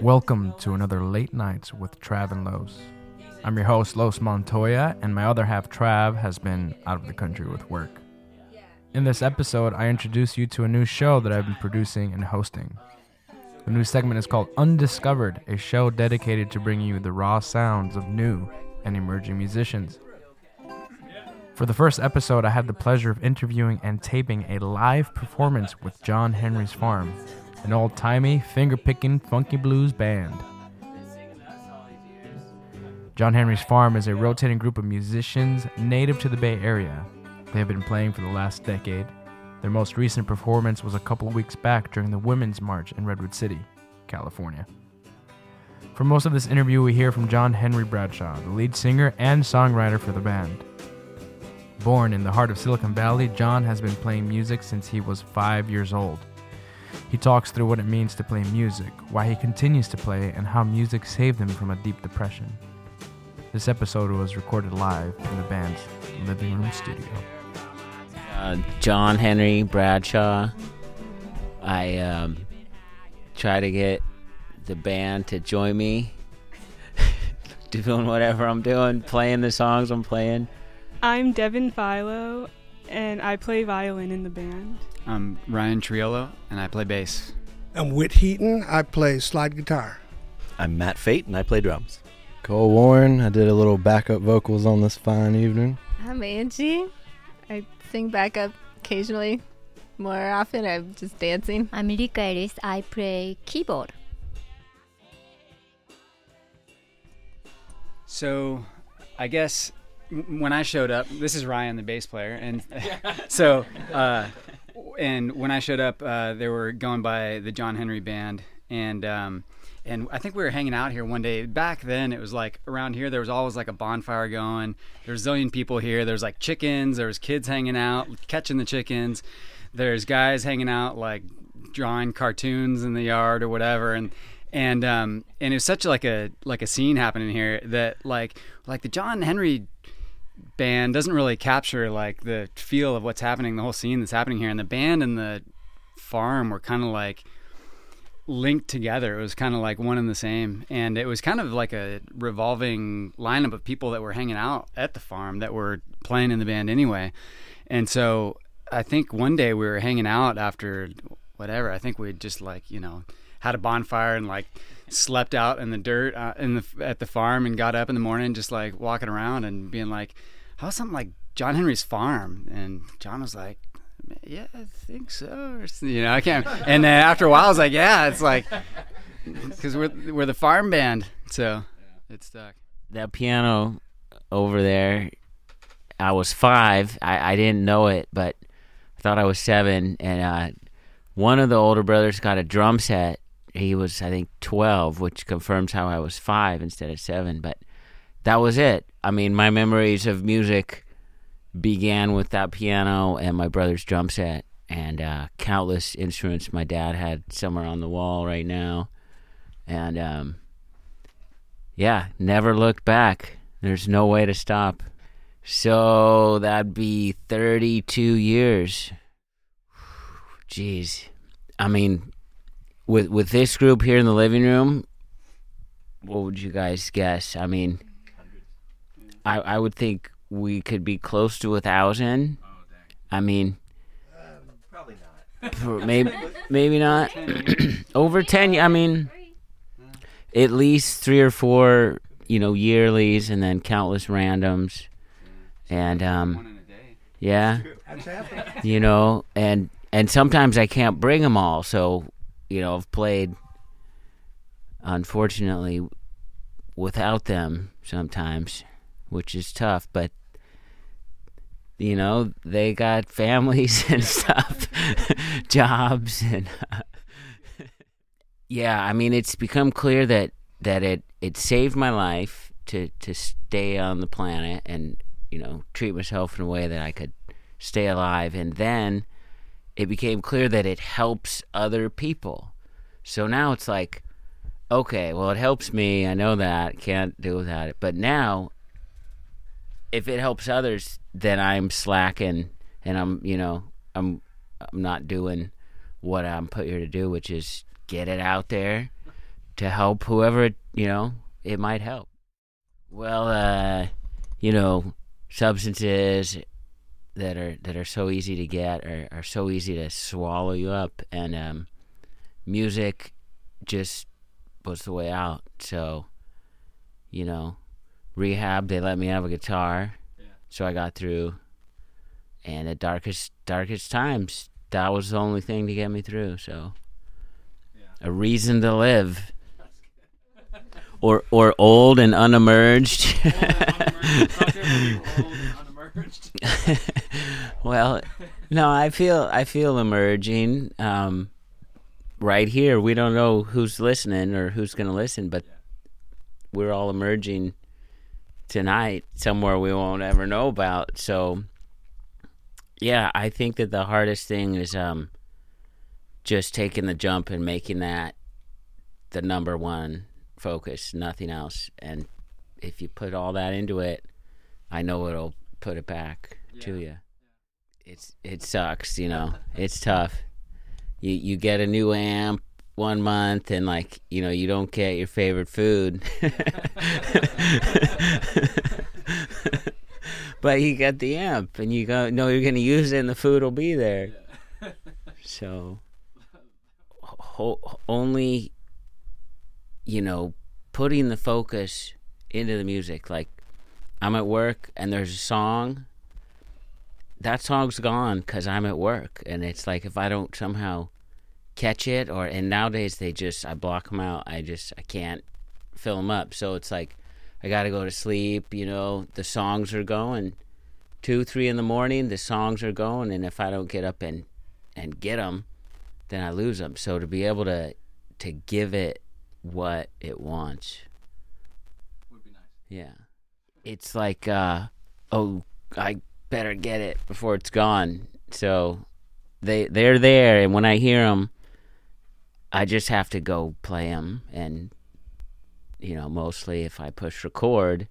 Welcome to another Late Nights with Trav and Los. I'm your host, Los Montoya, and my other half, Trav, has been out of the country with work. In this episode, I introduce you to a new show that I've been producing and hosting. The new segment is called Undiiscovered, a show dedicated to bringing you the raw sounds of new and emerging musicians. For the first episode, I had the pleasure of interviewing and taping a live performance with John Henry's Farm, an old timey, finger picking, funky blues band. John Henry's Farm is a rotating group of musicians native to the Bay Area. They have been playing for the last decade. Their most recent performance was a couple weeks back during the Women's March in Redwood City, California. For most of this interview, we hear from John Henry Bradshaw, the lead singer and songwriter for the band. Born in the heart of Silicon Valley, John has been playing music since he was five years old. He talks through what it means to play music, why he continues to play, and how music saved him from a deep depression. This episode was recorded live in the band's living room studio. Uh, John Henry Bradshaw. I um, try to get the band to join me doing whatever I'm doing, playing the songs I'm playing. I'm Devin Philo, and I play violin in the band. I'm Ryan Triolo, and I play bass. I'm Whit Heaton. I play slide guitar. I'm Matt Fate, and I play drums. Cole Warren. I did a little backup vocals on this fine evening. I'm Angie. I sing backup occasionally. More often, I'm just dancing. I'm Rika Ellis. I play keyboard. So, I guess m- when I showed up, this is Ryan, the bass player, and so, uh, and when I showed up, uh, they were going by the John Henry Band, and um, and I think we were hanging out here one day. Back then, it was like around here, there was always like a bonfire going. There was a zillion people here. There was like chickens. There was kids hanging out, catching the chickens. There's guys hanging out, like drawing cartoons in the yard or whatever, and and um and it was such like a like a scene happening here that like like the John Henry band doesn't really capture like the feel of what's happening, the whole scene that's happening here, and the band and the farm were kind of like linked together. It was kind of like one and the same, and it was kind of like a revolving lineup of people that were hanging out at the farm that were playing in the band anyway. And so I think one day we were hanging out after whatever. I think we just like you know had a bonfire and like slept out in the dirt uh, in the at the farm and got up in the morning just like walking around and being like, how's something like John Henry's farm? And John was like, yeah, I think so. You know, I can't. And then after a while, I was like, yeah, it's like because we're we're the farm band, so it stuck. That piano over there, I was five. I, I didn't know it, but I thought I was seven. And uh, one of the older brothers got a drum set. He was, I think, 12, which confirms how I was five instead of seven. But that was it. I mean, my memories of music began with that piano and my brother's drum set and uh, countless instruments my dad had somewhere on the wall right now. And um, yeah, never looked back. There's no way to stop. So that'd be 32 years. Jeez. I mean, with with this group here in the living room, what would you guys guess? I mean, I I would think we could be close to a thousand. I mean, Probably not. maybe maybe not. Over ten. I mean, at least three or four. You know, yearlies and then countless randoms, and um, One in a day. yeah, That's you know, and and sometimes I can't bring them all. So, you know, I've played, unfortunately, without them sometimes, which is tough. But you know, they got families and stuff, jobs, and yeah. I mean, it's become clear that that it it saved my life to to stay on the planet and you know treat myself in a way that I could stay alive, and then it became clear that it helps other people. So now it's like, okay, well, it helps me. I know that. Can't do without it. But now, if it helps others, then I'm slacking and I'm you know I'm I'm not doing what I'm put here to do, which is get it out there to help whoever you know it might help. Well, uh, you know, substances that are that are so easy to get are, are so easy to swallow you up, and um, music just was the way out. So, you know, rehab they let me have a guitar, so I got through. And the darkest darkest times, that was the only thing to get me through. So, a reason to live. Or or old and unemerged. well, no, I feel I feel emerging. Um, right here, we don't know who's listening or who's going to listen, but we're all emerging tonight somewhere we won't ever know about. So, yeah, I think that the hardest thing is um, just taking the jump and making that the number one focus, nothing else. And if you put all that into it, I know it'll put it back to you. It's it sucks, you know. It's tough. You you get a new amp one month and like you know you don't get your favorite food. But you get the amp and you go no you're going to use it and the food will be there. So ho- only you know putting the focus into the music like i'm at work and there's a song that song's gone because i'm at work and it's like if i don't somehow catch it or and nowadays they just i block them out. I just i can't fill them up. So it's like i gotta go to sleep you know the songs are going. Two three in the morning the songs are going and if i don't get up and and get them then i lose them so to be able to to give it what it wants. Would be nice. yeah. It's like uh oh i better get it before it's gone. So they they're there and when i hear them i just have to go play them and you know mostly if i push record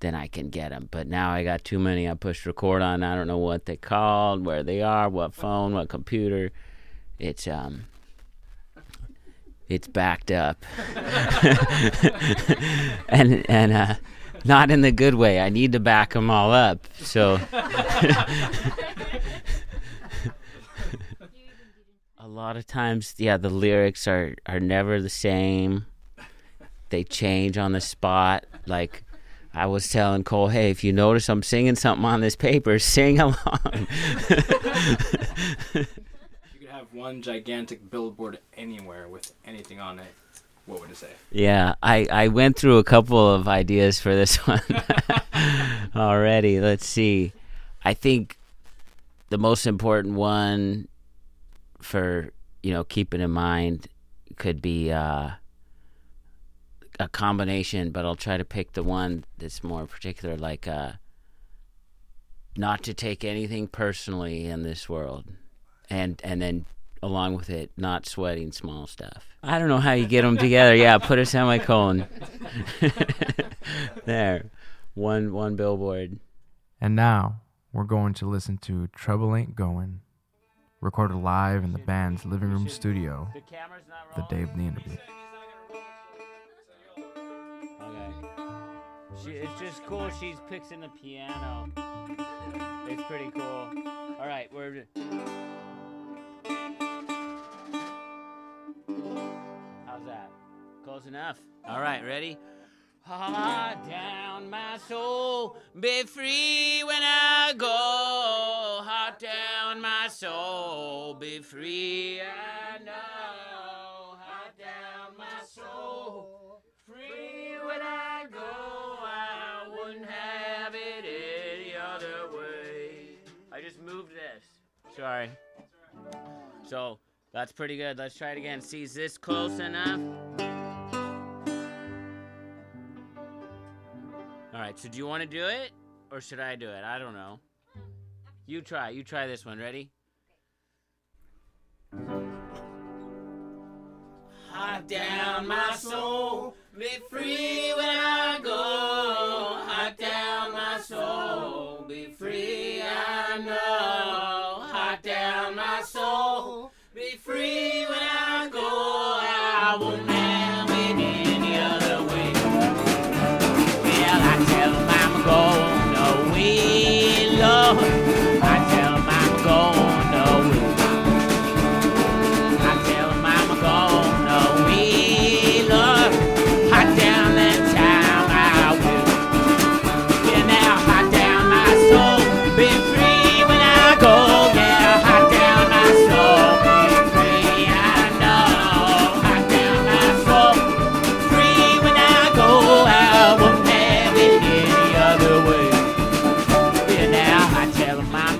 then i can get them but now i got too many i pushed record on i don't know what they called where they are what phone what computer. It's um it's backed up. And and uh not in the good way. I need to back them all up. So a lot of times yeah the lyrics are are never the same. They change on the spot. Like i was telling cole hey if you notice i'm singing something on this paper sing along. If you could have one gigantic billboard anywhere with anything on it, what would it say? yeah i i went through a couple of ideas for this one already. Let's see. I think the most important one for you know keeping in mind could be uh, a combination, but I'll try to pick the one that's more particular, like uh, not to take anything personally in this world, and and then along with it, not sweating small stuff. I don't know how you get them together. Yeah, put a semicolon there, one one billboard. And now we're going to listen to Trouble Ain't Going, recorded live in the band's living room studio the day of the interview. Okay. She, it's just cool. She's fixing the piano. It's pretty cool. All right, we're. How's that? Close enough. All right, ready? Heart down my soul, be free when I go. Heart down my soul, be free. I know. Down my soul, free when I go. I wouldn't have it any other way. I just moved this. Sorry. So that's pretty good. Let's try it again. See, is this close enough? right, so do you want to do it? Or should I do it? I don't know. You try. You try this one. Ready? Hot down my soul, be free when I go. Hot down my soul, be free I know. Hot down my soul, be free when I go. I won't. go. No, we, Lord.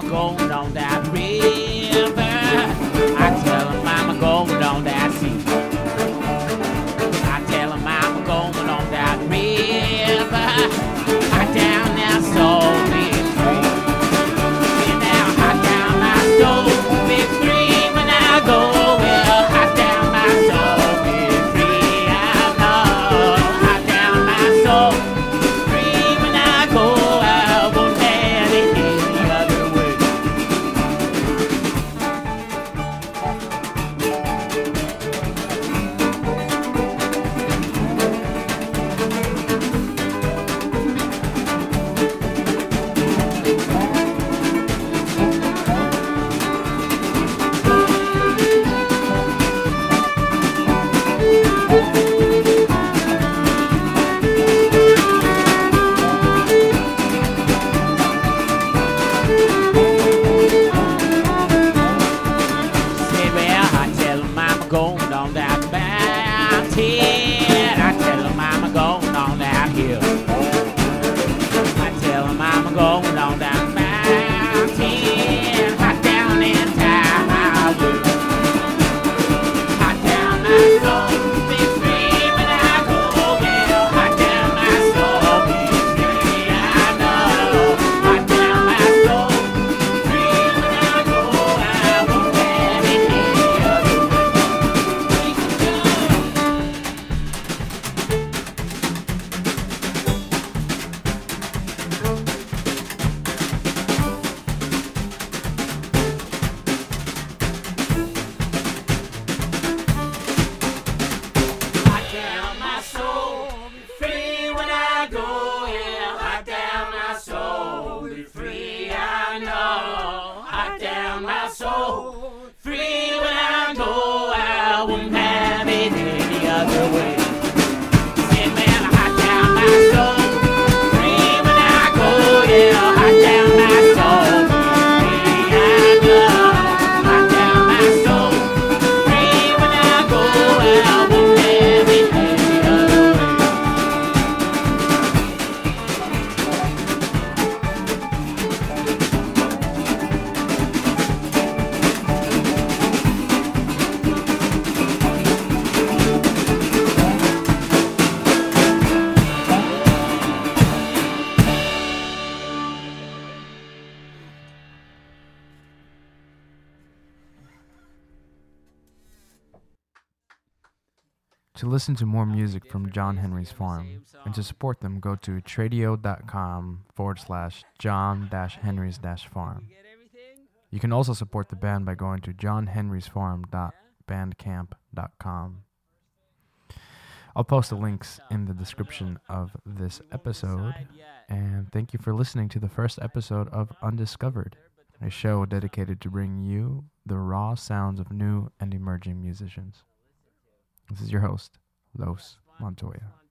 工。To listen to more music from John Henry's farm and to support them, go to tradiio.com forward slash John Henry's farm. You can also support the band by going to johnhenrysfarm.bandcamp.com. I'll post the links in the description of this episode. And thank you for listening to the first episode of Undiiscovered, a show dedicated to bringing you the raw sounds of new and emerging musicians. This is your host, Los Montoya.